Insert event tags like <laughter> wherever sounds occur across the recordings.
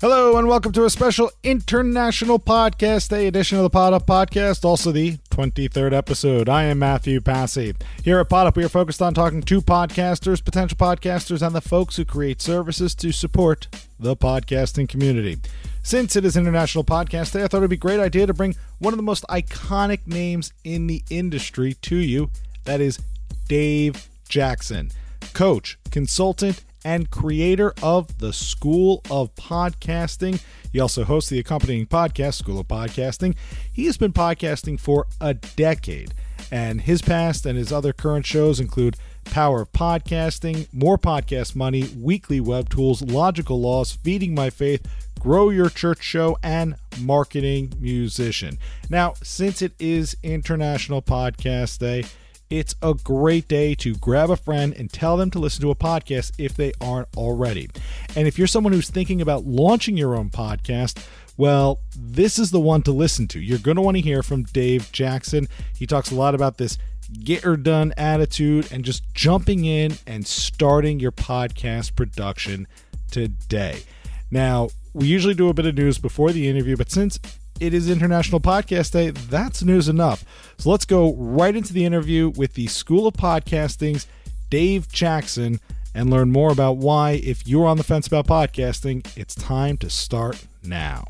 Hello and welcome to a special International Podcast Day edition of the Pod Up Podcast, also the 23rd episode. I am Matthew Passy. Here at Pod Up, we are focused on talking to podcasters, potential podcasters, and the folks who create services to support the podcasting community. Since it is International Podcast Day, I thought it would be a great idea to bring one of the most iconic names in the industry to you. That is Dave Jackson, coach, consultant, and creator of the School of Podcasting. He also hosts the accompanying podcast, School of Podcasting. He has been podcasting for a decade, and his past and his other current shows include Power of Podcasting, More Podcast Money, Weekly Web Tools, Logical Laws, Feeding My Faith, Grow Your Church Show, and Marketing Musician. Now, since it is International Podcast Day, it's a great day to grab a friend and tell them to listen to a podcast if they aren't already. And if you're someone who's thinking about launching your own podcast, well, this is the one to listen to. You're going to want to hear from Dave Jackson. He talks a lot about this get her done attitude and just jumping in and starting your podcast production today. Now, we usually do a bit of news before the interview, but since it is International Podcast Day, that's news enough. So let's go right into the interview with the School of Podcasting's Dave Jackson and learn more about why, if you're on the fence about podcasting, it's time to start now.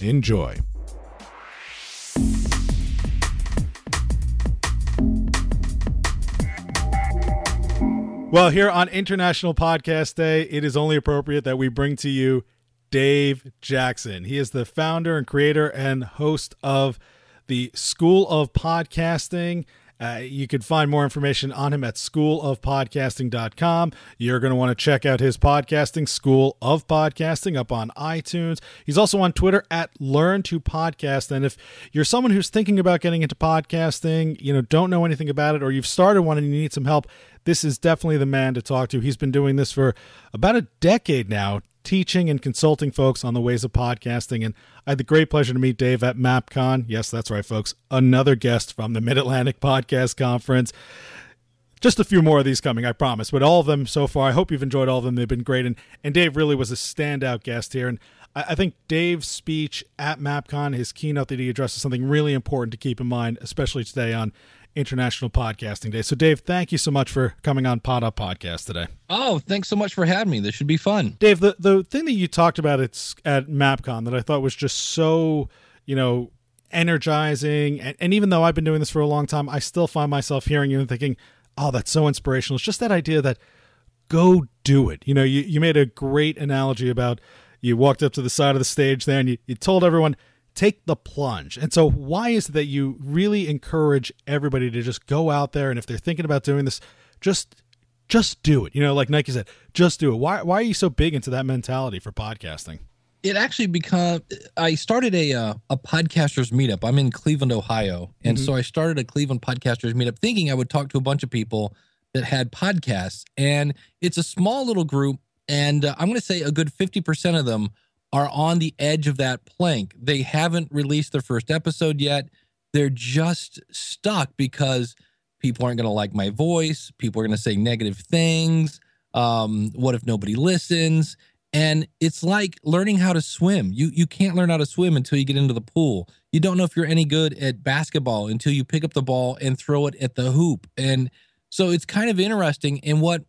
Enjoy. Well, here on International Podcast Day, it is only appropriate that we bring to you Dave Jackson. He is the founder and creator and host of the School of Podcasting. Uh, you can find more information on him at schoolofpodcasting.com. You're going to want to check out his podcasting, School of Podcasting, up on iTunes. He's also on Twitter at Learn to Podcast. And if you're someone who's thinking about getting into podcasting, you know, don't know anything about it, or you've started one and you need some help, this is definitely the man to talk to. He's been doing this for about a decade now, teaching and consulting folks on the ways of podcasting. And I had the great pleasure to meet Dave at MapCon. Yes, that's right, folks. Another guest from the Mid Atlantic Podcast Conference. Just a few more of these coming, I promise. But all of them so far, I hope you've enjoyed all of them. They've been great. And, and Dave really was a standout guest here. And I, I think Dave's speech at MapCon, his keynote that he addressed, is something really important to keep in mind, especially today on International Podcasting Day. So, Dave, thank you so much for coming on Pod Up Podcast today. Oh, thanks so much for having me. This should be fun. Dave, the, the thing that you talked about it's at MapCon that I thought was just so, you know, energizing. And, and even though I've been doing this for a long time, I still find myself hearing you and thinking, oh, that's so inspirational. It's just that idea that go do it. You know, you, you made a great analogy about you walked up to the side of the stage there and you, you told everyone, take the plunge. And so, why is it that you really encourage everybody to just go out there and if they're thinking about doing this, just just do it. You know, like Nike said, just do it. Why why are you so big into that mentality for podcasting? It actually become I started a uh, a podcasters meetup. I'm in Cleveland, Ohio, and mm-hmm. so I started a Cleveland podcasters meetup, thinking I would talk to a bunch of people that had podcasts. And it's a small little group, and uh, I'm going to say a good fifty percent of them are on the edge of that plank. They haven't released their first episode yet. They're just stuck because people aren't going to like my voice. People are going to say negative things. Um, what if nobody listens? And it's like learning how to swim. You you can't learn how to swim until you get into the pool. You don't know if you're any good at basketball until you pick up the ball and throw it at the hoop. And so it's kind of interesting. And what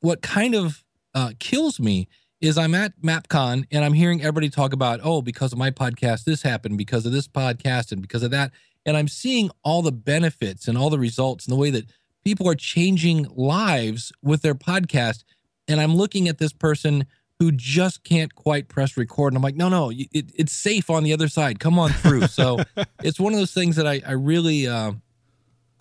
what kind of uh, kills me is I'm at MapCon and I'm hearing everybody talk about, oh, because of my podcast, this happened, because of this podcast, and because of that. And I'm seeing all the benefits and all the results and the way that people are changing lives with their podcast. And I'm looking at this person who just can't quite press record. And I'm like, no, no, it, it's safe on the other side. Come on through. So <laughs> it's one of those things that I, I really, uh,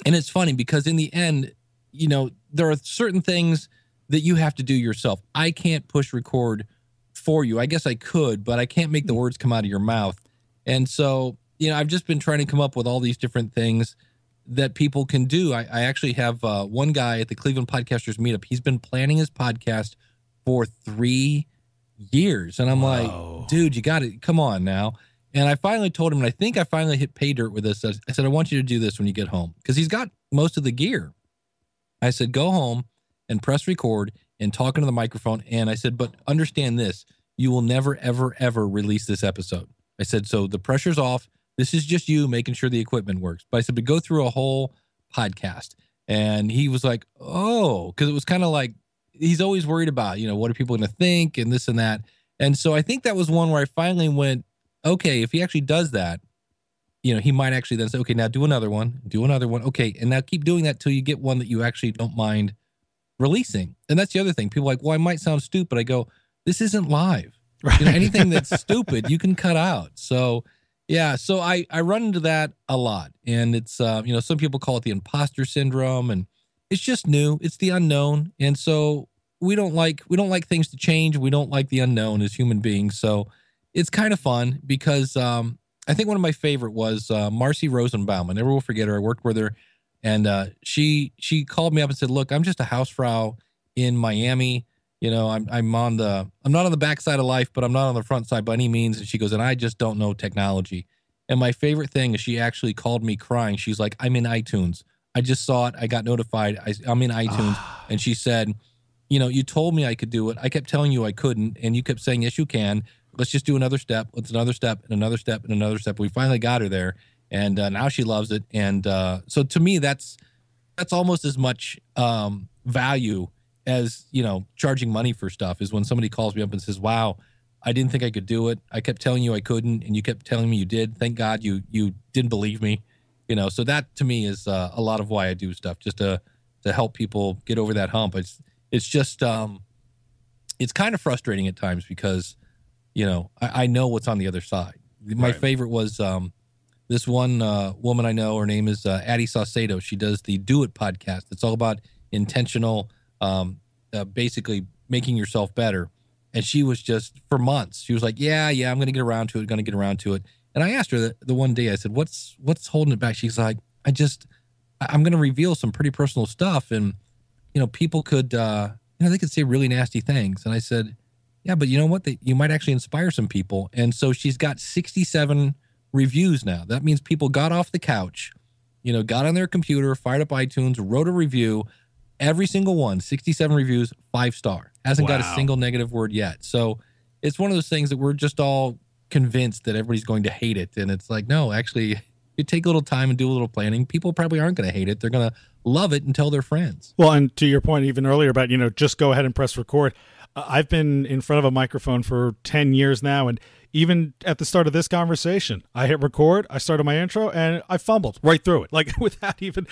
and it's funny because in the end, you know, there are certain things that you have to do yourself. I can't push record for you. I guess I could, but I can't make the words come out of your mouth. And so, you know, I've just been trying to come up with all these different things that people can do. I, I actually have uh, one guy at the Cleveland Podcasters Meetup. He's been planning his podcast for three years. And I'm Whoa. like, dude, you got it. come on now. And I finally told him, and I think I finally hit pay dirt with this. I said, I want you to do this when you get home because he's got most of the gear. I said, go home and press record and talk into the microphone. And I said, but understand this you will never, ever, ever release this episode. I said, so the pressure's off. This is just you making sure the equipment works. But I said, but go through a whole podcast. And he was like, oh, because it was kind of like he's always worried about, you know, what are people going to think and this and that. And so I think that was one where I finally went, okay, if he actually does that, you know, he might actually then say, okay, now do another one, do another one. Okay. And now keep doing that till you get one that you actually don't mind releasing. And that's the other thing. People are like, well, I might sound stupid. I go, this isn't live. Right. <laughs> You know, anything that's <laughs> stupid, you can cut out. So, yeah. So I, I run into that a lot. And it's, uh, you know, some people call it the imposter syndrome and it's just new. It's the unknown. And so we don't like, we don't like things to change. We don't like the unknown as human beings. So it's kind of fun because, um, I think one of my favorite was uh, Marcy Rosenbaum. I never will forget her. I worked with her, and uh, she she called me up and said, "Look, I'm just a housefrau in Miami. You know, I'm I'm on the I'm not on the backside of life, but I'm not on the front side by any means." And she goes, "And I just don't know technology." And my favorite thing is she actually called me crying. She's like, "I'm in iTunes. I just saw it. I got notified. I, I'm in iTunes." and she said, "You know, you told me I could do it. I kept telling you I couldn't, and you kept saying yes, you can." let's just do another step. Let's another step and another step and another step. We finally got her there, and uh, now she loves it. And uh, so to me, that's that's almost as much um, value as you know charging money for stuff. Is when somebody calls me up and says, "Wow, I didn't think I could do it. I kept telling you I couldn't, and you kept telling me you did. Thank God you you didn't believe me." You know, so that to me is uh, a lot of why I do stuff, just to to help people get over that hump. It's it's just um, it's kind of frustrating at times because you know, I, I know what's on the other side. My Right. favorite was um, this one uh, woman I know. Her name is uh, Addie Saucedo. She does the Do It podcast. It's all about intentional, um, uh, basically making yourself better. And she was just for months. She was like, "Yeah, yeah, I'm going to get around to it. Going to get around to it." And I asked her the, the one day. I said, "What's what's holding it back?" She's like, "I just I'm going to reveal some pretty personal stuff, and you know, people could uh, you know they could say really nasty things." And I said, yeah, but you know what? They, you might actually inspire some people. And so she's got 67 reviews now. That means people got off the couch, you know, got on their computer, fired up iTunes, wrote a review. Every single one, 67 reviews, five star. Hasn't got a single negative word yet. So it's one of those things that we're just all convinced that everybody's going to hate it. And it's like, no, actually, <laughs> you take a little time and do a little planning. People probably aren't going to hate it. They're going to love it and tell their friends. Well, and to your point even earlier about, you know, just go ahead and press record. uh, I've been in front of a microphone for 10 years now. And even at the start of this conversation, I hit record, I started my intro, and I fumbled right through it. <laughs> Like without even,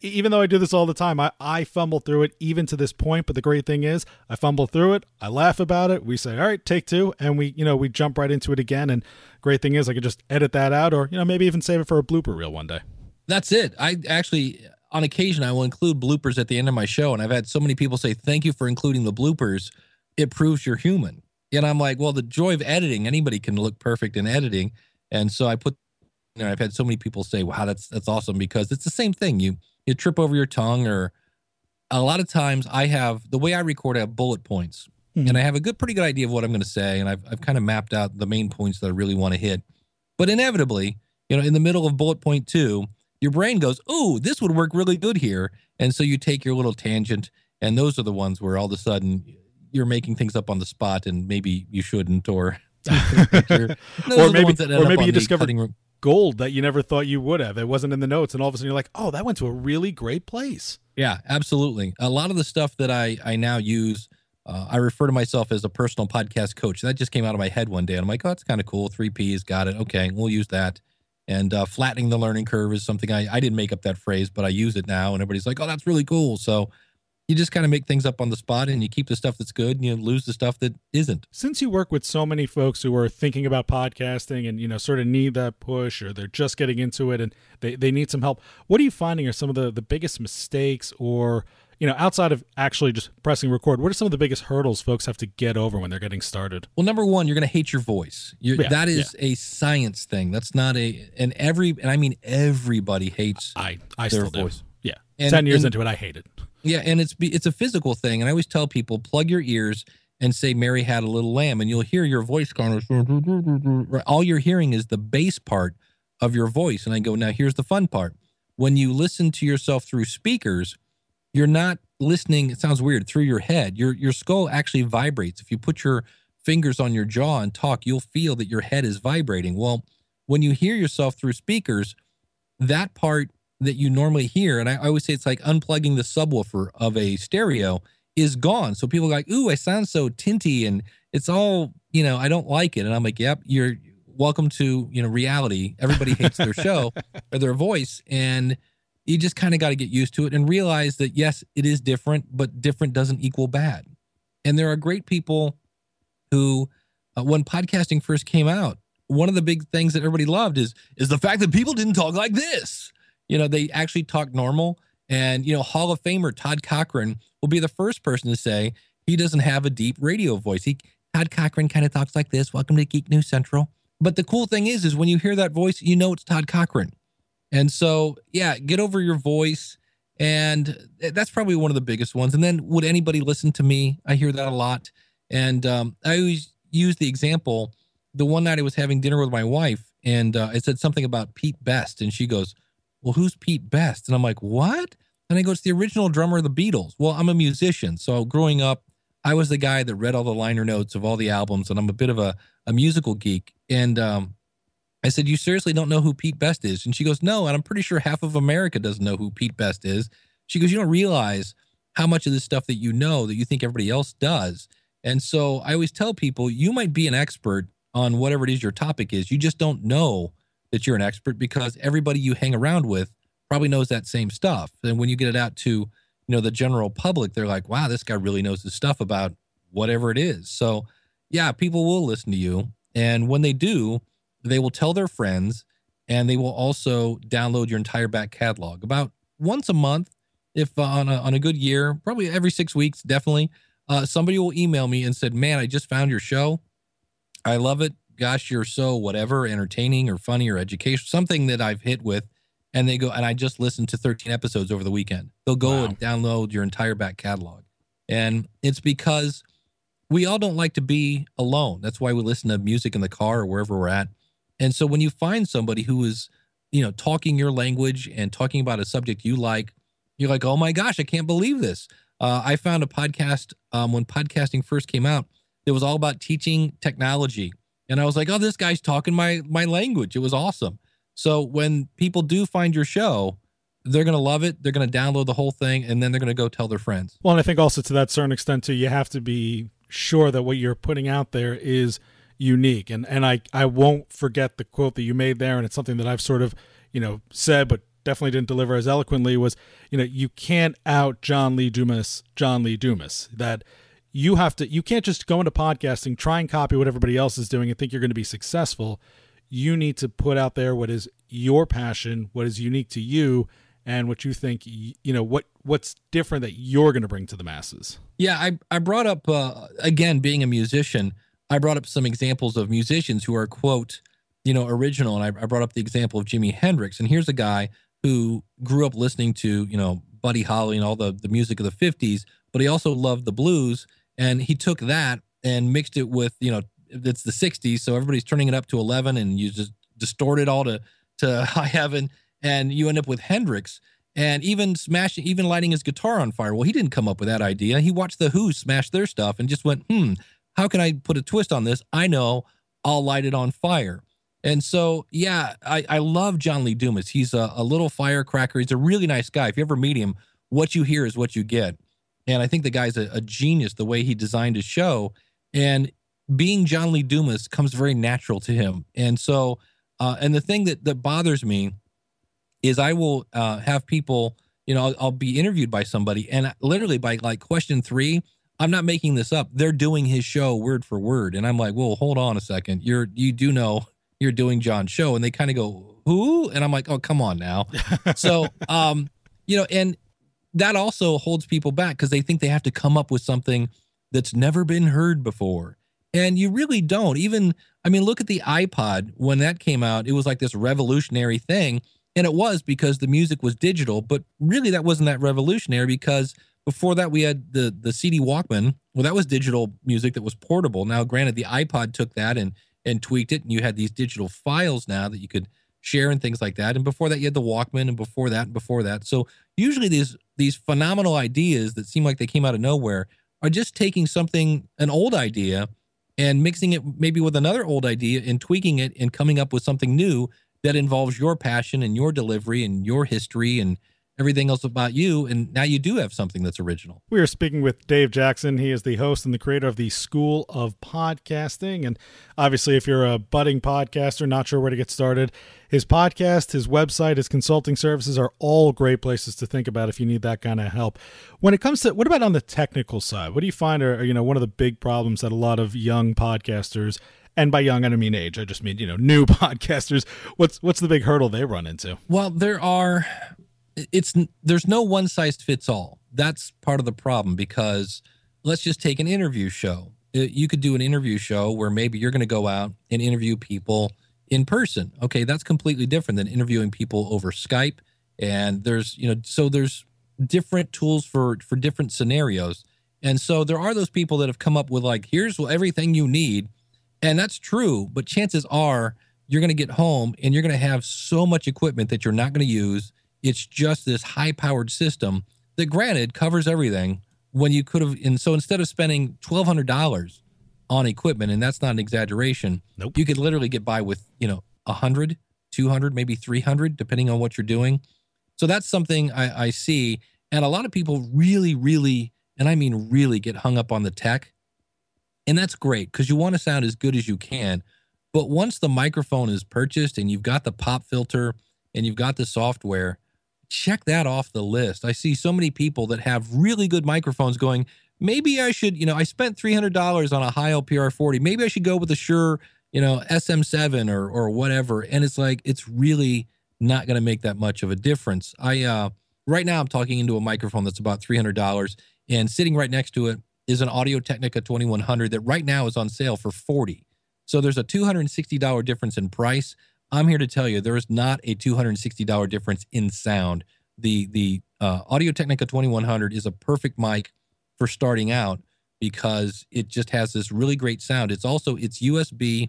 even though I do this all the time, I, I fumble through it even to this point. But the great thing is, I fumble through it, I laugh about it, we say, all right, take two, and we, you know, we jump right into it again. And great thing is, I could just edit that out or, you know, maybe even save it for a blooper reel one day. That's it. I actually, on occasion, I will include bloopers at the end of my show, and I've had so many people say, "Thank you for including the bloopers. It proves you're human." And I'm like, "Well, the joy of editing. Anybody can look perfect in editing." And so I put, you know, I've had so many people say, "Wow, that's that's awesome," because it's the same thing. You you trip over your tongue, or a lot of times I have the way I record. I have bullet points, hmm. and I have a good, pretty good idea of what I'm going to say, and I've I've kind of mapped out the main points that I really want to hit. But inevitably, you know, in the middle of bullet point two, your brain goes, "Oh, this would work really good here," and so you take your little tangent, and those are the ones where all of a sudden you're making things up on the spot, and maybe you shouldn't, or you're- those are or maybe, ones that end or maybe you the discovered room. gold that you never thought you would have. It wasn't in the notes, and all of a sudden you're like, "Oh, that went to a really great place." Yeah, absolutely. A lot of the stuff that I I now use, uh, I refer to myself as a personal podcast coach. That just came out of my head one day, and I'm like, oh, that's kind of cool. Three P's, got it. Okay, we'll use that. And uh, flattening the learning curve is something I I didn't make up that phrase, but I use it now, and everybody's like, oh, that's really cool. So, you just kind of make things up on the spot and you keep the stuff that's good and you lose the stuff that isn't. Since you work with so many folks who are thinking about podcasting and, you know, sort of need that push or they're just getting into it and they, they need some help, what are you finding are some of the, the biggest mistakes or, you know, outside of actually just pressing record, what are some of the biggest hurdles folks have to get over when they're getting started? Well, number one, you're going to hate your voice. You're, Yeah, that is a science thing. That's not a, and every, and I mean everybody hates I, I their still do. voice. Yeah. And- 10 years and- into it, I hate it. Yeah, and it's it's a physical thing, and I always tell people plug your ears and say Mary had a little lamb, and you'll hear your voice. All you're hearing is the bass part of your voice, and I go now. Here's the fun part: when you listen to yourself through speakers, you're not listening. It sounds weird through your head. Your your skull actually vibrates. If you put your fingers on your jaw and talk, you'll feel that your head is vibrating. Well, when you hear yourself through speakers, that part that you normally hear, and I always say it's like unplugging the subwoofer of a stereo, is gone. So people are like, "Ooh, I sound so tinty," and it's all you know. I don't like it, and I'm like, "Yep, you're welcome to you know reality. Everybody hates their <laughs> show or their voice, and you just kind of got to get used to it and realize that yes, it is different, but different doesn't equal bad. And there are great people who, uh, when podcasting first came out, one of the big things that everybody loved is is the fact that people didn't talk like this. You know, they actually talk normal. And you know, Hall of Famer Todd Cochran will be the first person to say he doesn't have a deep radio voice. He Todd Cochran kind of talks like this. Welcome to Geek News Central. But the cool thing is, is when you hear that voice, you know it's Todd Cochran. And so, yeah, get over your voice. And that's probably one of the biggest ones. And then, would anybody listen to me? I hear that a lot. And um, I always use the example. The one night I was having dinner with my wife, and uh, I said something about Pete Best, and she goes, "Well, who's Pete Best?" And I'm like, "What?" And I go, "It's the original drummer of the Beatles." Well, I'm a musician, so growing up, I was the guy that read all the liner notes of all the albums, and I'm a bit of a, a musical geek. And um, I said, You seriously don't know who Pete Best is? And she goes, No. And I'm pretty sure half of America doesn't know who Pete Best is. She goes, You don't realize how much of this stuff that you know that you think everybody else does. And so I always tell people, you might be an expert on whatever it is your topic is. You just don't know that you're an expert because everybody you hang around with probably knows that same stuff. And when you get it out to, you know, the general public, they're like, wow, this guy really knows his stuff about whatever it is. So yeah, people will listen to you. And when they do, they will tell their friends and they will also download your entire back catalog about once a month. If uh, on a, on a good year, probably every six weeks, definitely, uh, somebody will email me and said, "Man, I just found your show. I love it. Gosh, you're so whatever, entertaining or funny or educational, something that I've hit with." And they go, and I just listened to 13 episodes over the weekend. They'll go Wow. and download your entire back catalog, and it's because we all don't like to be alone. That's why we listen to music in the car or wherever we're at. And so when you find somebody who is, you know, talking your language and talking about a subject you like, you're like, oh my gosh, I can't believe this. Uh, I found a podcast um, when podcasting first came out. It was all about teaching technology, and I was like, oh, this guy's talking my my language. It was awesome. So when people do find your show, they're gonna love it. They're gonna download the whole thing, and then they're gonna go tell their friends. Well, and I think also to that certain extent too, you have to be sure that what you're putting out there is unique. And and I I won't forget the quote that you made there, and it's something that I've sort of you know said, but definitely didn't deliver as eloquently. Was you know you can't out John Lee Dumas, John Lee Dumas. That you have to you can't just go into podcasting, try and copy what everybody else is doing, and think you're going to be successful. You need to put out there what is your passion, what is unique to you, and what you think you know what what's different that you're going to bring to the masses. Yeah, I I brought up uh, again being a musician. I brought up some examples of musicians who are quote, you know, original, and I, I brought up the example of Jimi Hendrix. And here's a guy who grew up listening to you know Buddy Holly and all the the music of the '50s, but he also loved the blues, and he took that and mixed it with you know it's the '60s, so everybody's turning it up to 11, and you just distort it all to to <laughs> high heaven, and you end up with Hendrix and even smashing, even lighting his guitar on fire. Well, he didn't come up with that idea. He watched the Who smash their stuff and just went, hmm, how can I put a twist on this? I know I'll light it on fire. And so, yeah, I, I love John Lee Dumas. He's a, a little firecracker. He's a really nice guy. If you ever meet him, what you hear is what you get. And I think the guy's a, a genius the way he designed his show. And being John Lee Dumas comes very natural to him. And so, uh, and the thing that, that bothers me is I will uh, have people, you know, I'll, I'll be interviewed by somebody, and literally by like question three, I'm not making this up. They're doing his show word for word, and I'm like, well, hold on a second. You're you do know you're doing John's show, and they kind of go, who? And I'm like, oh, come on now. <laughs> so, um, you know, and that also holds people back because they think they have to come up with something that's never been heard before. And you really don't. Even, I mean, look at the iPod when that came out, it was like this revolutionary thing. And it was because the music was digital, but really that wasn't that revolutionary because before that we had the the CD Walkman. Well, that was digital music that was portable. Now, granted, the iPod took that and and tweaked it, and you had these digital files now that you could share and things like that. And before that, you had the Walkman, and before that, and before that. So usually these these phenomenal ideas that seem like they came out of nowhere are just taking something an old idea and mixing it maybe with another old idea and tweaking it and coming up with something new that involves your passion and your delivery and your history and everything else about you. And now you do have something that's original. We are speaking with Dave Jackson. He is the host and the creator of the School of Podcasting. And obviously, if you're a budding podcaster, not sure where to get started, his podcast, his website, his consulting services are all great places to think about if you need that kind of help. When it comes to what about on the technical side? What do you find are, you know, one of the big problems that a lot of young podcasters and by young I don't mean age. I just mean you know new <laughs> podcasters. What's what's the big hurdle they run into? Well, there are it's there's no one size fits all. That's part of the problem because let's just take an interview show. You could do an interview show where maybe you're going to go out and interview people in person. Okay, that's completely different than interviewing people over Skype. And there's, you know, so there's different tools for for different scenarios. And so there are those people that have come up with like, here's everything you need. And that's true, but chances are you're going to get home and you're going to have so much equipment that you're not going to use it's just this high powered system that, granted, covers everything when you could have. And so instead of spending $1,200 on equipment, and that's not an exaggeration, nope. you could literally get by with, you know, 100, 200, maybe 300, depending on what you're doing. So that's something I, I see. And a lot of people really, really, and I mean really get hung up on the tech. And that's great because you want to sound as good as you can. But once the microphone is purchased and you've got the pop filter and you've got the software, check that off the list. I see so many people that have really good microphones going, maybe I should, you know, I spent $300 on a Heil PR40. Maybe I should go with a Shure, you know, SM7 or or whatever. And it's like it's really not going to make that much of a difference. I uh right now I'm talking into a microphone that's about $300 and sitting right next to it is an Audio Technica 2100 that right now is on sale for 40. So there's a $260 difference in price. I'm here to tell you there is not a $260 difference in sound. The the uh, Audio Technica 2100 is a perfect mic for starting out because it just has this really great sound. It's also it's USB,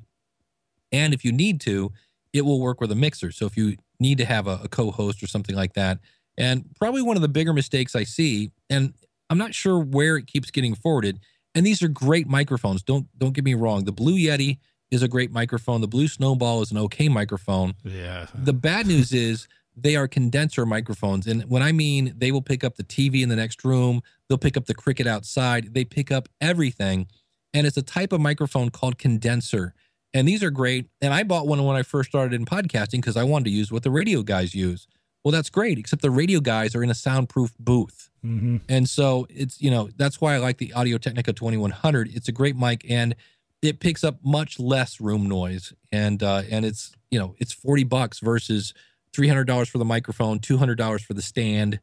and if you need to, it will work with a mixer. So if you need to have a, a co-host or something like that, and probably one of the bigger mistakes I see, and I'm not sure where it keeps getting forwarded. And these are great microphones. Don't don't get me wrong. The Blue Yeti is a great microphone. The Blue Snowball is an okay microphone. Yeah. The bad news is they are condenser microphones. And when I mean they will pick up the TV in the next room, they'll pick up the cricket outside, they pick up everything. And it's a type of microphone called condenser. And these are great. And I bought one when I first started in podcasting because I wanted to use what the radio guys use. Well, that's great, except the radio guys are in a soundproof booth. Mm-hmm. And so it's, you know, that's why I like the Audio Technica 2100. It's a great mic. And it picks up much less room noise and uh, and it's you know it's 40 bucks versus $300 for the microphone $200 for the stand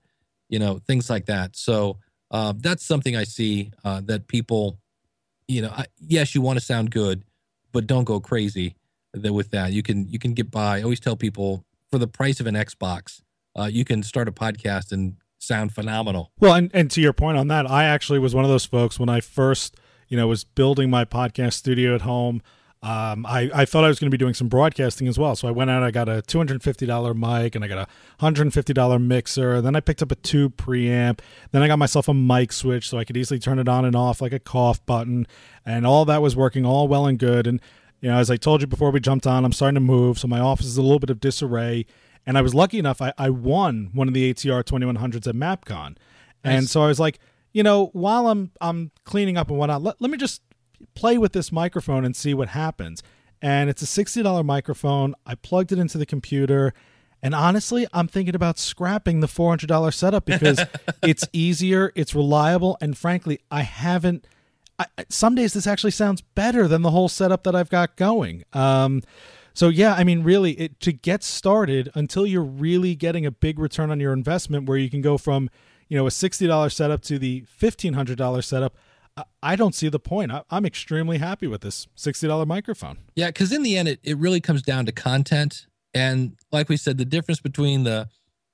you know things like that. So uh, that's something i see uh, that people you know I, yes you want to sound good but don't go crazy with that. You can you can get by. I always tell people for the price of an xbox uh, you can start a podcast and sound phenomenal. Well and, and to your point on that i actually was one of those folks when i first you know, was building my podcast studio at home. Um, I, I thought I was going to be doing some broadcasting as well. So I went out, I got a $250 mic and I got a $150 mixer. Then I picked up a tube preamp. Then I got myself a mic switch so I could easily turn it on and off like a cough button. And all that was working all well and good. And, you know, as I told you before we jumped on, I'm starting to move. So my office is a little bit of disarray. And I was lucky enough, I, I won one of the ATR 2100s at MapCon. And so I was like, you know, while I'm I'm cleaning up and whatnot, let, let me just play with this microphone and see what happens. And it's a $60 microphone. I plugged it into the computer And honestly, I'm thinking about scrapping the $400 setup because <laughs> it's easier, it's reliable, and frankly, I haven't. I, some days this actually sounds better than the whole setup that I've got going. Um, so yeah, I mean, really, it, to get started until you're really getting a big return on your investment, where you can go from you know a sixty dollars setup to the fifteen hundred dollars setup. I, don't see the point. I, I'm extremely happy with this sixty dollar microphone. Yeah, because in the end, it, it really comes down to content. And like we said, the difference between the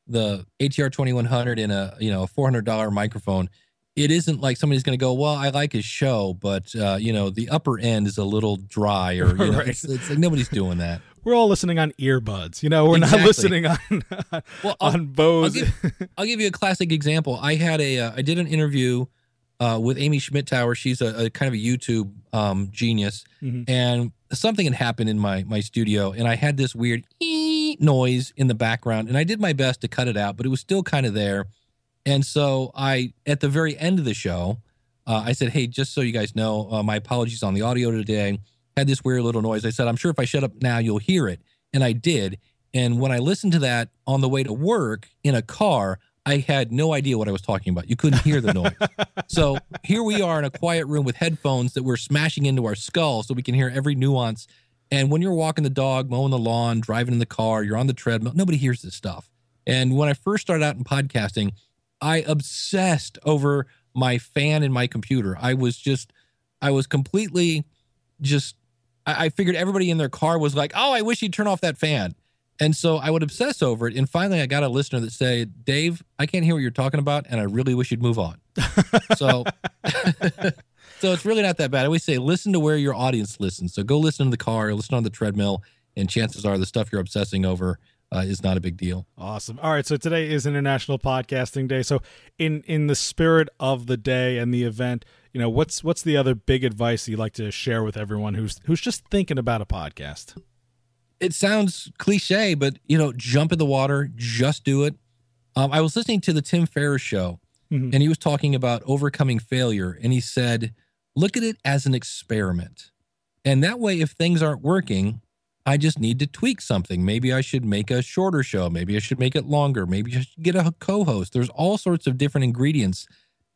the ATR 2100 and a you know a $400 microphone, it isn't like somebody's going to go, well, I like his show, but uh, you know the upper end is a little dry, or you know, <laughs> Right. it's, it's like nobody's doing that. <laughs> We're all listening on earbuds. You know, we're not listening on Well, <laughs> I'll- on I'll Bose. give, I'll give you a classic example. I had a uh, I did an interview uh, with Amy Schmittauer. She's a, a kind of a YouTube um, genius, Mhm. and something had happened in my my studio, and I had this weird noise in the background, and I did my best to cut it out, but it was still kind of there. And so I, at the very end of the show, uh, I said, "Hey, just so you guys know, uh, my apologies on the audio today. Had this weird little noise." I said, "I'm sure if I shut up now, you'll hear it," and I did. And when I listened to that on the way to work in a car, I had no idea what I was talking about. You couldn't hear the noise. <laughs> so here we are in a quiet room with headphones that we're smashing into our skull so we can hear every nuance. And when you're walking the dog, mowing the lawn, driving in the car, you're on the treadmill, nobody hears this stuff. And when I first started out in podcasting, I obsessed over my fan and my computer. I was just, I was completely just, I, I figured everybody in their car was like, oh, I wish you'd turn off that fan. And so I would obsess over it. And finally, I got a listener that said, Dave, I can't hear what you're talking about. And I really wish you'd move on. <laughs> so, <laughs> so it's really not that bad. I always say, listen to where your audience listens. So go listen in the car, listen on the treadmill. And chances are the stuff you're obsessing over uh, is not a big deal. Awesome. All right, so today is International Podcasting Day. So in in the spirit of the day and the event, you know, what's what's the other big advice you'd like to share with everyone who's who's just thinking about a podcast? It sounds cliche, but you know, jump in the water, just do it. Um, I was listening to the Tim Ferriss show, Mhm. and he was talking about overcoming failure, and he said, "Look at it as an experiment, and that way, if things aren't working, I just need to tweak something. Maybe I should make a shorter show. Maybe I should make it longer. Maybe I should get a co-host. There's all sorts of different ingredients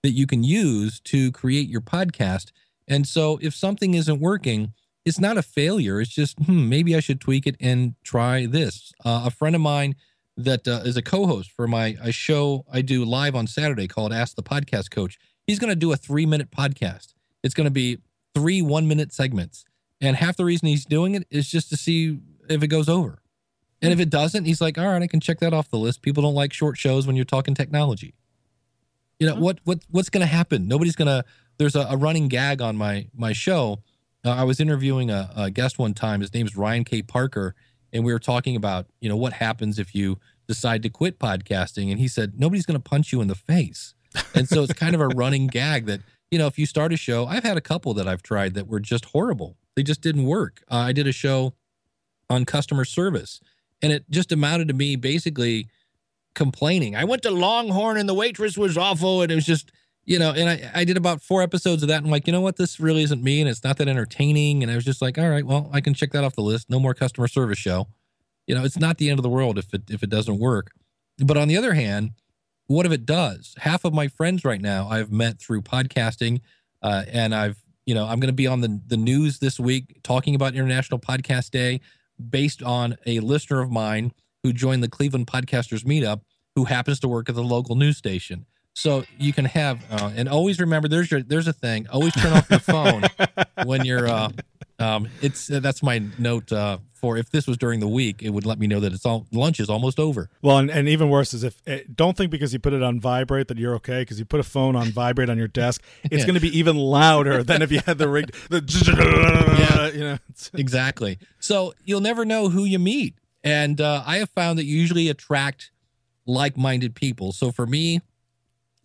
that you can use to create your podcast. And so, if something isn't working." It's not a failure. It's just, hmm, maybe I should tweak it and try this. Uh, a friend of mine that uh, is a co-host for my a show I do live on Saturday called Ask the Podcast Coach. He's going to do a three-minute podcast. It's going to be three one-minute segments, and half the reason he's doing it is just to see if it goes over. And if it doesn't, he's like, "All right, I can check that off the list." People don't like short shows when you're talking technology. You know what? What what's going to happen? Nobody's going to. There's a, a running gag on my my show uh, I was interviewing a, a guest one time. His name's Ryan K. Parker, and we were talking about you know what happens if you decide to quit podcasting. And he said nobody's going to punch you in the face, and so it's kind of a <laughs> running gag that you know if you start a show. I've had a couple that I've tried that were just horrible. They just didn't work. Uh, I did a show on customer service, and it just amounted to me basically complaining. I went to Longhorn and the waitress was awful, and it was just you know, and I, I did about four episodes of that. And I'm like, you know what? This really isn't me and it's not that entertaining. And I was just like, all right, well, I can check that off the list. No more customer service show. You know, it's not the end of the world if it if it doesn't work. But on the other hand, what if it does? Half of my friends right now I've met through podcasting, uh, and I've you know I'm going to be on the the news this week talking about International Podcast Day, based on a listener of mine who joined the Cleveland Podcasters Meetup, who happens to work at the local news station. So you can have, uh, and always remember, there's your, there's a thing. Always turn off your phone <laughs> when you're. Uh, um, it's uh, that's my note uh, for if this was during the week, it would let me know that it's all lunch is almost over. Well, and, and even worse is if eh, don't think because you put it on vibrate that you're okay because you put a phone on vibrate on your desk, it's Yeah. going to be even louder <laughs> than if you had the ring. The <laughs> Yeah. you know. Exactly. So you'll never know who you meet, and uh, I have found that you usually attract like-minded people. So for me,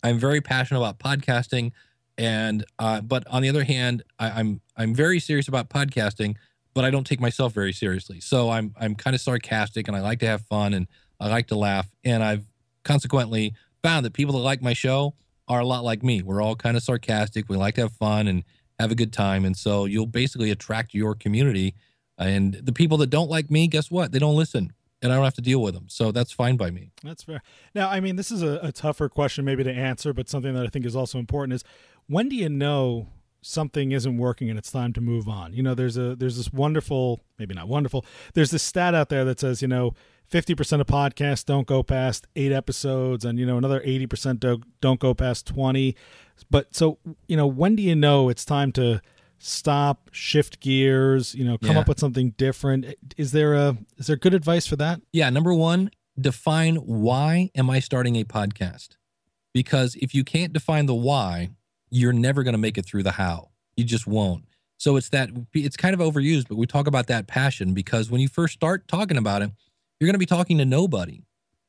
I'm very passionate about podcasting, and uh, but on the other hand, I, I'm I'm very serious about podcasting, but I don't take myself very seriously. So I'm I'm kind of sarcastic, and I like to have fun, and I like to laugh, and I've consequently found that people that like my show are a lot like me. We're all kind of sarcastic. We like to have fun and have a good time, and so you'll basically attract your community. And the people that don't like me, guess what? They don't listen. And I don't have to deal with them. So that's fine by me. That's fair. Now, I mean, this is a, a tougher question maybe to answer, but something that I think is also important is when do you know something isn't working and it's time to move on? You know, there's a there's this wonderful, maybe not wonderful, there's this stat out there that says, you know, 50% of podcasts don't go past 8 episodes and you know another 80% don't, don't go past 20. But so, you know, when do you know it's time to stop, shift gears, you know, come Yeah. up with something different? Is there a is there good advice for that? Yeah, number one, define why am I starting a podcast? Because if you can't define the why, you're never going to make it through the how. You just won't. So it's that it's kind of overused, but we talk about that passion because when you first start talking about it, you're going to be talking to nobody,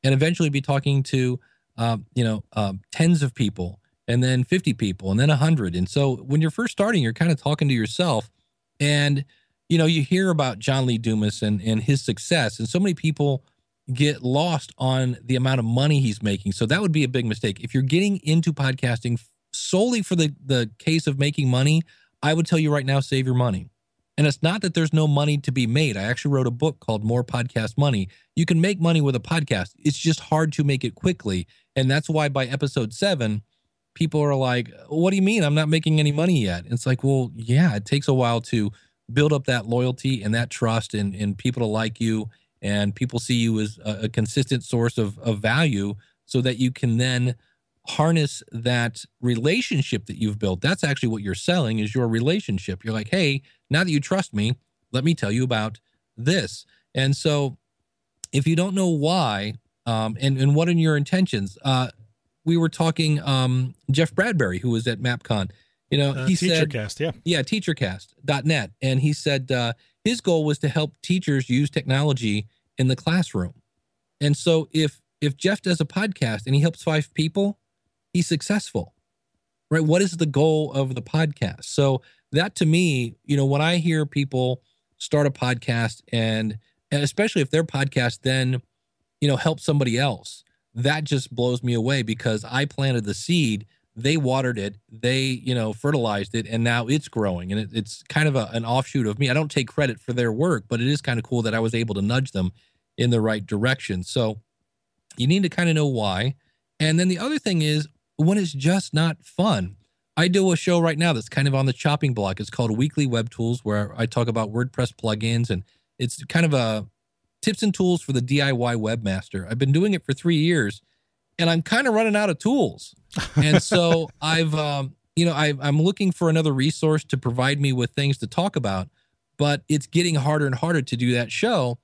and eventually be talking to, um, you know, um, tens of people, and then 50 people, and then 100. And so when you're first starting, you're kind of talking to yourself, and you know, you hear about John Lee Dumas and and his success, and so many people get lost on the amount of money he's making. So that would be a big mistake. If you're getting into podcasting solely for the the case of making money, I would tell you right now save your money. And it's not that there's no money to be made. I actually wrote a book called More Podcast Money. You can make money with a podcast. It's just hard to make it quickly. And that's why by episode 7, people are like, "What do you mean? I'm not making any money yet?" It's like, "Well, yeah, it takes a while to build up that loyalty and that trust and and people to like you and people see you as a, a consistent source of, of value so that you can then harness that relationship that you've built. That's actually what you're selling is your relationship. You're like hey now that you trust me let me tell you about this. And so if you don't know why um, and, and what are your intentions? Uh, we were talking um, jeff bradbury who was at mapcon you know Uh, he said TeacherCast, yeah. yeah, teachercast.net. And he said uh, his goal was to help teachers use technology in the classroom. And so if if Jeff does a podcast and he helps five people, he's successful. Right? What is the goal of the podcast? So that to me, you know, when I hear people start a podcast and, and especially if their podcast then, you know, helps somebody else, that just blows me away because I planted the seed they watered it they you know fertilized it and now it's growing. And it, it's kind of a, an offshoot of me. I don't take credit for their work but it is kind of cool that i was able to nudge them in the right direction. So you need to kind of know why. And then the other thing is when it's just not fun i do a show right now that's kind of on the chopping block. It's called weekly web tools where i talk about wordpress plugins and it's kind of a tips and tools for the diy webmaster i've been doing it for three years and i'm kind of running out of tools and so <laughs> I've, um, you know, I, I'm looking for another resource to provide me with things to talk about, but it's getting harder and harder to do that show.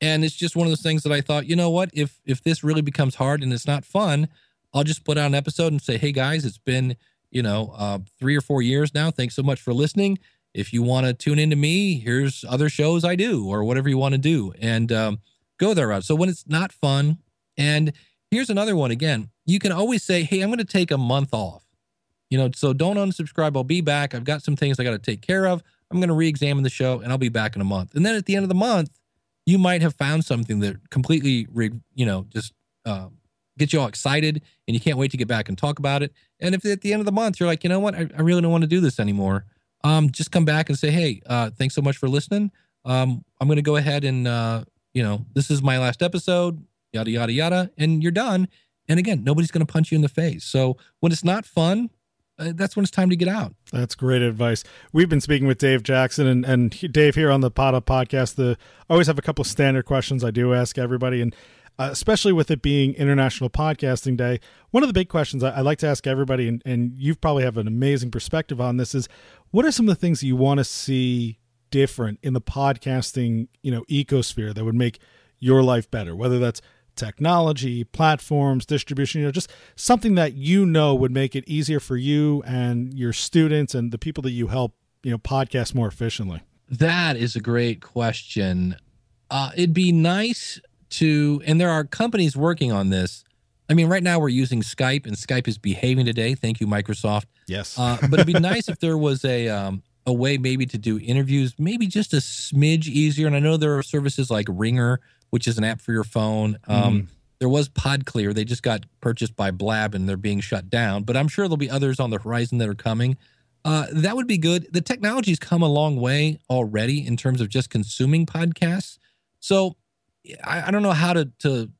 And it's just one of those things that I thought, you know what, if if this really becomes hard and it's not fun, I'll just put out an episode and say, hey guys, it's been, you know, uh, three or four years now. Thanks so much for listening. If you want to tune into me, here's other shows I do, or whatever you want to do, and um, go there. So when it's not fun, and here's another one again, you can always say, hey, I'm going to take a month off. You know, so don't unsubscribe. I'll be back. I've got some things I got to take care of. I'm going to re-examine the show, and I'll be back in a month. And then at the end of the month, you might have found something that completely, re, you know, just uh, gets you all excited, and you can't wait to get back and talk about it. And if at the end of the month you're like, you know what, I, I really don't want to do this anymore, um, just come back and say, hey, uh, thanks so much for listening. Um, I'm going to go ahead and, uh, you know, this is my last episode, yada yada yada, and you're done. And again, nobody's going to punch you in the face. So when it's not fun, uh, that's when it's time to get out. That's great advice. We've been speaking with Dave Jackson, and, and Dave here on the Pod Up podcast. The I always have a couple standard questions I do ask everybody, and uh, especially with it being International Podcasting Day, one of the big questions I, I like to ask everybody, and, and you probably have an amazing perspective on this, is what are some of the things that you want to see different in the podcasting, you know, ecosphere that would make your life better? Whether that's technology, platforms, distribution, you know, just something that you know would make it easier for you and your students and the people that you help, you know, podcast more efficiently. That is a great question. Uh, it'd be nice to, and there are companies working on this. I mean, right now we're using Skype, and Skype is behaving today. Thank you, Microsoft. Yes. Uh, but it'd be nice if there was a um, a way maybe to do interviews, maybe just a smidge easier. And I know there are services like Ringr, which is an app for your phone. Um, There was PodClear. They just got purchased by Blab, and they're being shut down. But I'm sure there'll be others on the horizon that are coming. Uh, that would be good. The technology's come a long way already in terms of just consuming podcasts. So I, I don't know how to to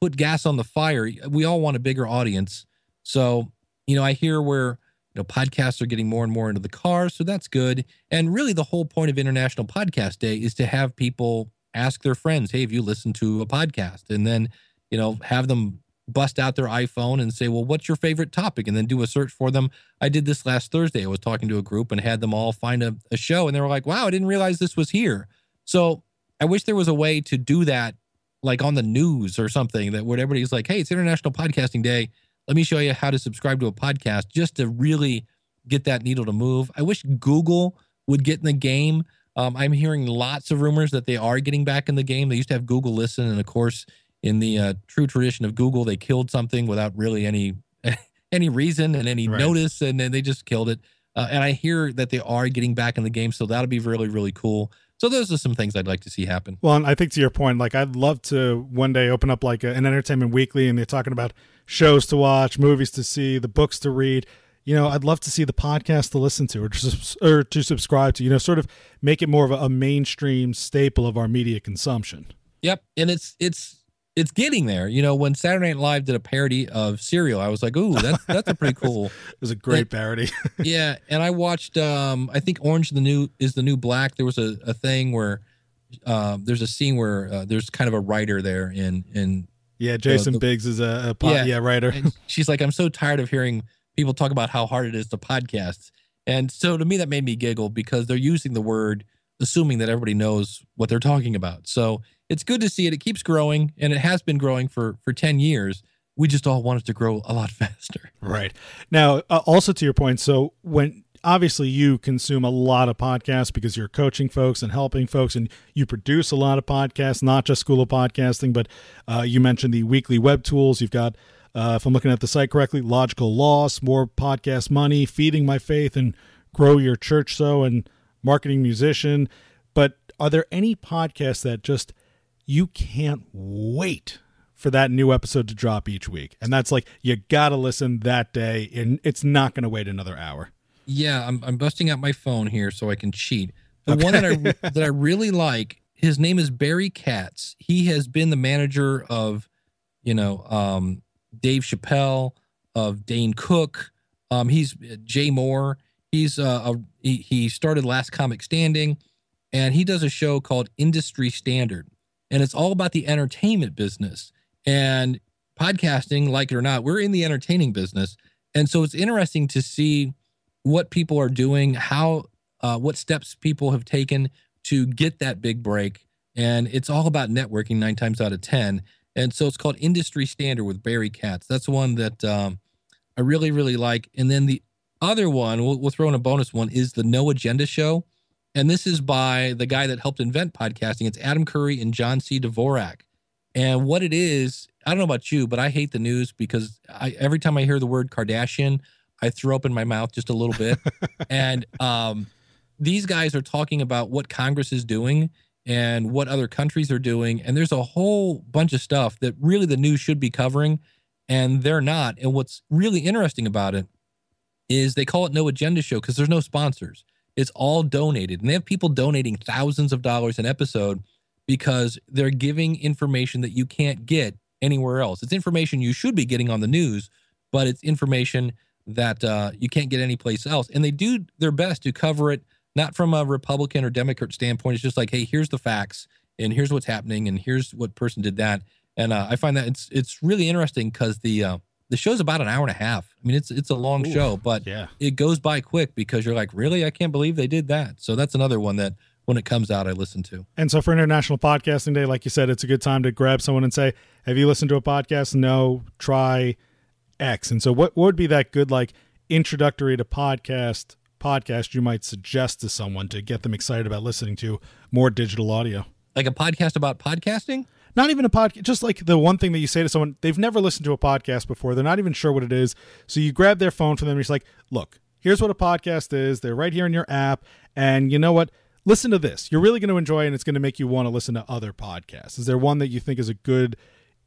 put gas on the fire. We all want a bigger audience. So, you know, I hear where you know podcasts are getting more and more into the car, so that's good. And really the whole point of International Podcast Day is to have people ask their friends, "Hey, have you listened to a podcast?" And then, you know, have them bust out their iPhone and say, "Well, what's your favorite topic?" and then do a search for them. I did this last Thursday. I was talking to a group and had them all find a, a show and they were like, "Wow, I didn't realize this was here." So, I wish there was a way to do that like on the news or something that where everybody's like, hey, it's International Podcasting Day. Let me show you how to subscribe to a podcast just to really get that needle to move. I wish Google would get in the game. Um, I'm hearing lots of rumors that they are getting back in the game. They used to have Google Listen, and of course, in the uh, true tradition of Google, they killed something without really any <laughs> any reason and any right. notice, and then they just killed it. Uh, and I hear that they are getting back in the game, so that'll be really really cool. So those are some things I'd like to see happen. Well, and I think to your point, like I'd love to one day open up like a, an entertainment weekly, and they're talking about shows to watch, movies to see, the books to read. You know, I'd love to see the podcast to listen to or to, or to subscribe to. You know, sort of make it more of a, a mainstream staple of our media consumption. Yep, and it's it's it's getting there. You know, when Saturday Night Live did a parody of Serial, I was like, "Ooh, that's that's a pretty <laughs> cool." it was a great and, parody. <laughs> yeah, and I watched. um I think Orange the new is the new black. There was a, a thing where uh, there's a scene where uh, there's kind of a writer there, in in. yeah, Jason the, Biggs is a, a pod, yeah, yeah writer. <laughs> she's like, "I'm so tired of hearing people talk about how hard it is to podcast," and so to me that made me giggle because they're using the word assuming that everybody knows what they're talking about. So it's good to see it. It keeps growing, and it has been growing for for ten years. We just all want it to grow a lot <laughs> faster. Right now, uh, also to your point. So when obviously you consume a lot of podcasts because you're coaching folks and helping folks and you produce a lot of podcasts not just school of podcasting but uh, you mentioned the weekly web tools you've got uh, if i'm looking at the site correctly logical loss more podcast money feeding my faith and grow your church so and marketing musician but are there any podcasts that just you can't wait for that new episode to drop each week. And that's like you got to listen that day and it's not going to wait another hour. Yeah, I'm I'm busting out my phone here so I can cheat. The okay. one that I <laughs> that I really like, his name is Barry Katz. He has been the manager of, you know, um, Dave Chappelle, of Dane Cook. Um, he's uh, Jay Mohr. He's uh, a, he, he started Last Comic Standing, and he does a show called Industry Standard and it's all about the entertainment business. And podcasting, like it or not, we're in the entertaining business. And so it's interesting to see what people are doing, how, uh, what steps people have taken to get that big break. And it's all about networking nine times out of 10. And so it's called Industry Standard with Barry Katz. That's one that um, I really, really like. And then the other one, we'll, we'll throw in a bonus one, is the No Agenda Show. And this is by the guy that helped invent podcasting. It's Adam Curry and John C. Dvorak. And what it is, I don't know about you, but I hate the news because I, every time I hear the word Kardashian, I throw up in my mouth just a little bit. <laughs> and um, these guys are talking about what Congress is doing and what other countries are doing. And there's a whole bunch of stuff that really the news should be covering, and they're not. And what's really interesting about it is they call it no agenda show because there's no sponsors. It's all donated. And they have people donating thousands of dollars an episode because they're giving information that you can't get anywhere else. It's information you should be getting on the news, but it's information that uh, you can't get anyplace else. And they do their best to cover it, not from a Republican or Democrat standpoint. It's just like, hey, here's the facts, and here's what's happening, and here's what person did that. And uh, I find that it's it's really interesting because the uh, the show's about an hour and a half. I mean, it's it's a long Ooh, show, but yeah. it goes by quick because you're like, really, I can't believe they did that. So that's another one that when it comes out, I listen to. And so for International Podcasting Day, like you said, it's a good time to grab someone and say, "Have you listened to a podcast? No, try X." And so, what, what would be that good like introductory to podcast podcast you might suggest to someone to get them excited about listening to more digital audio? Like a podcast about podcasting? not even a podcast just like the one thing that you say to someone they've never listened to a podcast before. They're not even sure what it is. So you grab their phone from them and you're like look here's what a podcast is. They're right here in your app. And you know what? Listen to this. You're really going to enjoy it and it's going to make you want to listen to other podcasts. Is there one that you think is a good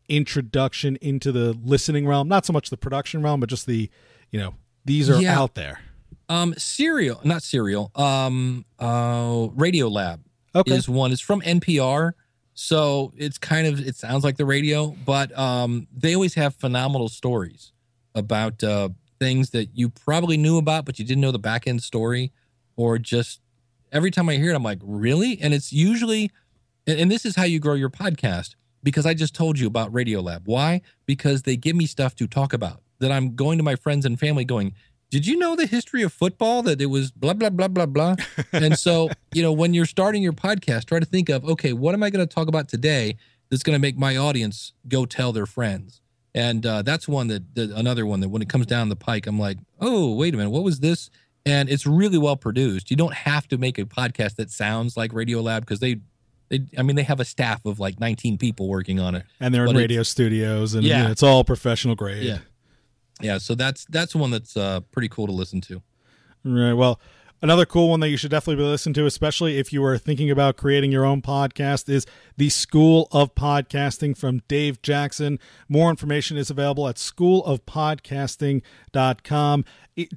introduction into the listening realm? Not so much the production realm but just the you know these are yeah. out there. Um serial not serial um uh Radiolab okay. is one it's from npr So it's kind of it sounds like the radio, but um, they always have phenomenal stories about uh, things that you probably knew about, but you didn't know the back end story, or just every time I hear it, I'm like, really? And it's usually, and, and this is how you grow your podcast because I just told you about Radiolab. Why? Because they give me stuff to talk about that I'm going to my friends and family going, did you know the history of football that it was blah blah blah blah blah? And so <laughs> you know when you're starting your podcast try to think of okay what am i going to talk about today that's going to make my audience go tell their friends? And uh, that's one that, that another one that when it comes down the pike i'm like oh wait a minute what was this? And it's really well produced. You don't have to make a podcast that sounds like Radiolab because they they, I mean, they have a staff of like 19 people working on it, and they're in But it's- radio studios, and Yeah. yeah, it's all professional grade. Yeah, yeah. So that's that's one that's uh, pretty cool to listen to. Right. Well, another cool one that you should definitely be listening to, especially if you are thinking about creating your own podcast, is the School of Podcasting from Dave Jackson. More information is available at schoolofpodcasting.com.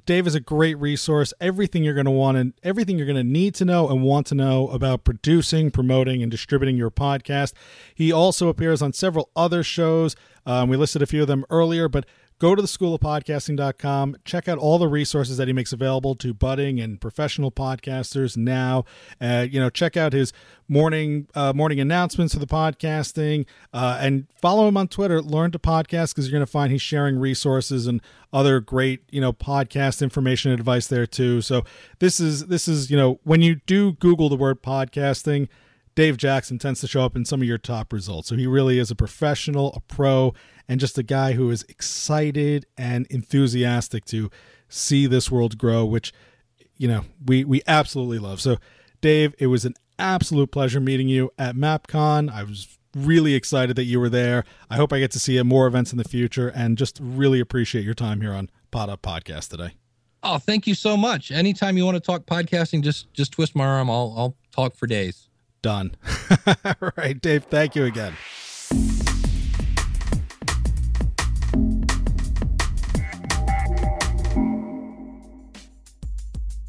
Dave is a great resource. Everything you're going to want and everything you're going to need to know and want to know about producing, promoting, and distributing your podcast. He also appears on several other shows. Um, we listed a few of them earlier, but go to the schoolofpodcasting.com check out all the resources that he makes available to budding and professional podcasters now. Uh, you know check out his morning uh, morning announcements for the podcasting uh, and follow him on twitter. Learn2Podcast because you're going to find he's sharing resources and other great you know podcast information and advice there too. So this is this is you know when you do google the word podcasting Dave Jackson tends to show up in some of your top results. So he really is a professional, a pro, and just a guy who is excited and enthusiastic to see this world grow, which you know we we absolutely love. So Dave, it was an absolute pleasure meeting you at MapCon. I was really excited that you were there. I hope I get to see you at more events in the future and just really appreciate your time here on Pod Up Podcast today. Oh, thank you so much. Anytime you want to talk podcasting, just just twist my arm. I'll I'll talk for days. Done. <laughs> All right, Dave, thank you again.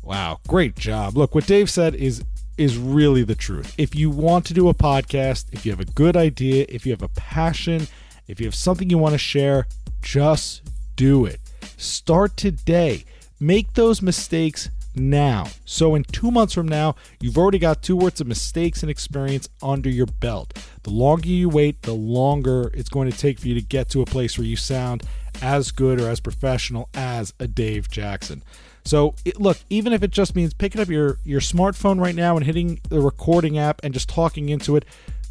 Wow, great job. Look, what Dave said is is really the truth. If you want to do a podcast, if you have a good idea, if you have a passion, if you have something you want to share, just do it. Start today. Make those mistakes now. So in 2 months from now, you've already got two words of mistakes and experience under your belt. The longer you wait, the longer it's going to take for you to get to a place where you sound as good or as professional as a Dave Jackson. So it, look, even if it just means picking up your your smartphone right now and hitting the recording app and just talking into it,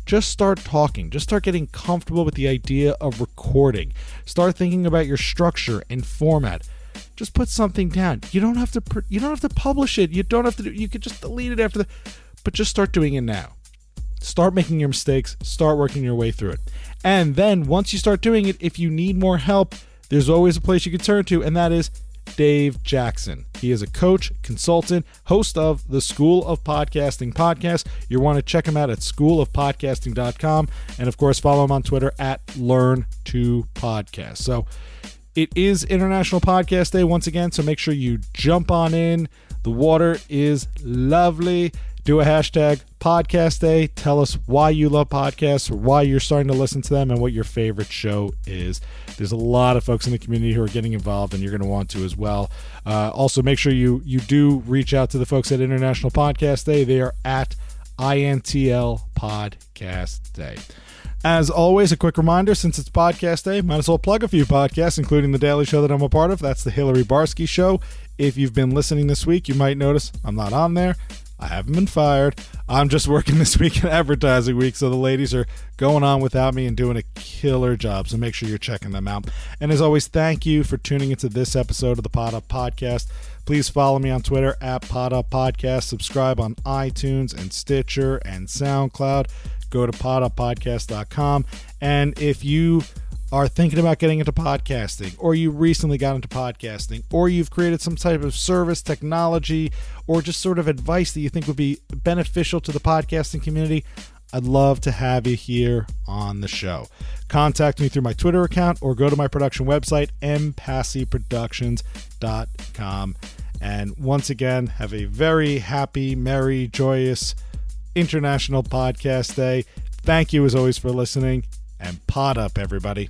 just start talking. Just start getting comfortable with the idea of recording. Start thinking about your structure and format. Just put something down. You don't have to you don't have to publish it. You don't have to do, you could just delete it after the but just start doing it now. Start making your mistakes, start working your way through it. And then once you start doing it, if you need more help, there's always a place you can turn to, and that is Dave Jackson. He is a coach, consultant, host of the School of Podcasting podcast. You want to check him out at schoolofpodcasting.com. And of course, follow him on Twitter at Learn2Podcast. So it is International Podcast Day once again, so make sure you jump on in. The water is lovely. Do a hashtag podcast day. Tell us why you love podcasts, why you're starting to listen to them, and what your favorite show is. There's a lot of folks in the community who are getting involved, and you're going to want to as well. Uh, also, make sure you you do reach out to the folks at International Podcast Day. They are at INTL Podcast Day. As always, a quick reminder since it's podcast day, might as well plug a few podcasts, including the daily show that I'm a part of. That's the Hillary Barsky Show. If you've been listening this week, you might notice I'm not on there. I haven't been fired. I'm just working <laughs> this week in advertising week, so the ladies are going on without me and doing a killer job. So make sure you're checking them out. And as always, thank you for tuning into this episode of the Pod Up Podcast. Please follow me on Twitter at Pod Up Podcast. Subscribe on iTunes and Stitcher and SoundCloud. Go to poduppodcast.com. And if you are thinking about getting into podcasting, or you recently got into podcasting, or you've created some type of service, technology, or just sort of advice that you think would be beneficial to the podcasting community, I'd love to have you here on the show. Contact me through my Twitter account or go to my production website, mpassyproductions.com. And once again, have a very happy, merry, joyous International Podcast Day. Thank you as always for listening, and pod up, everybody.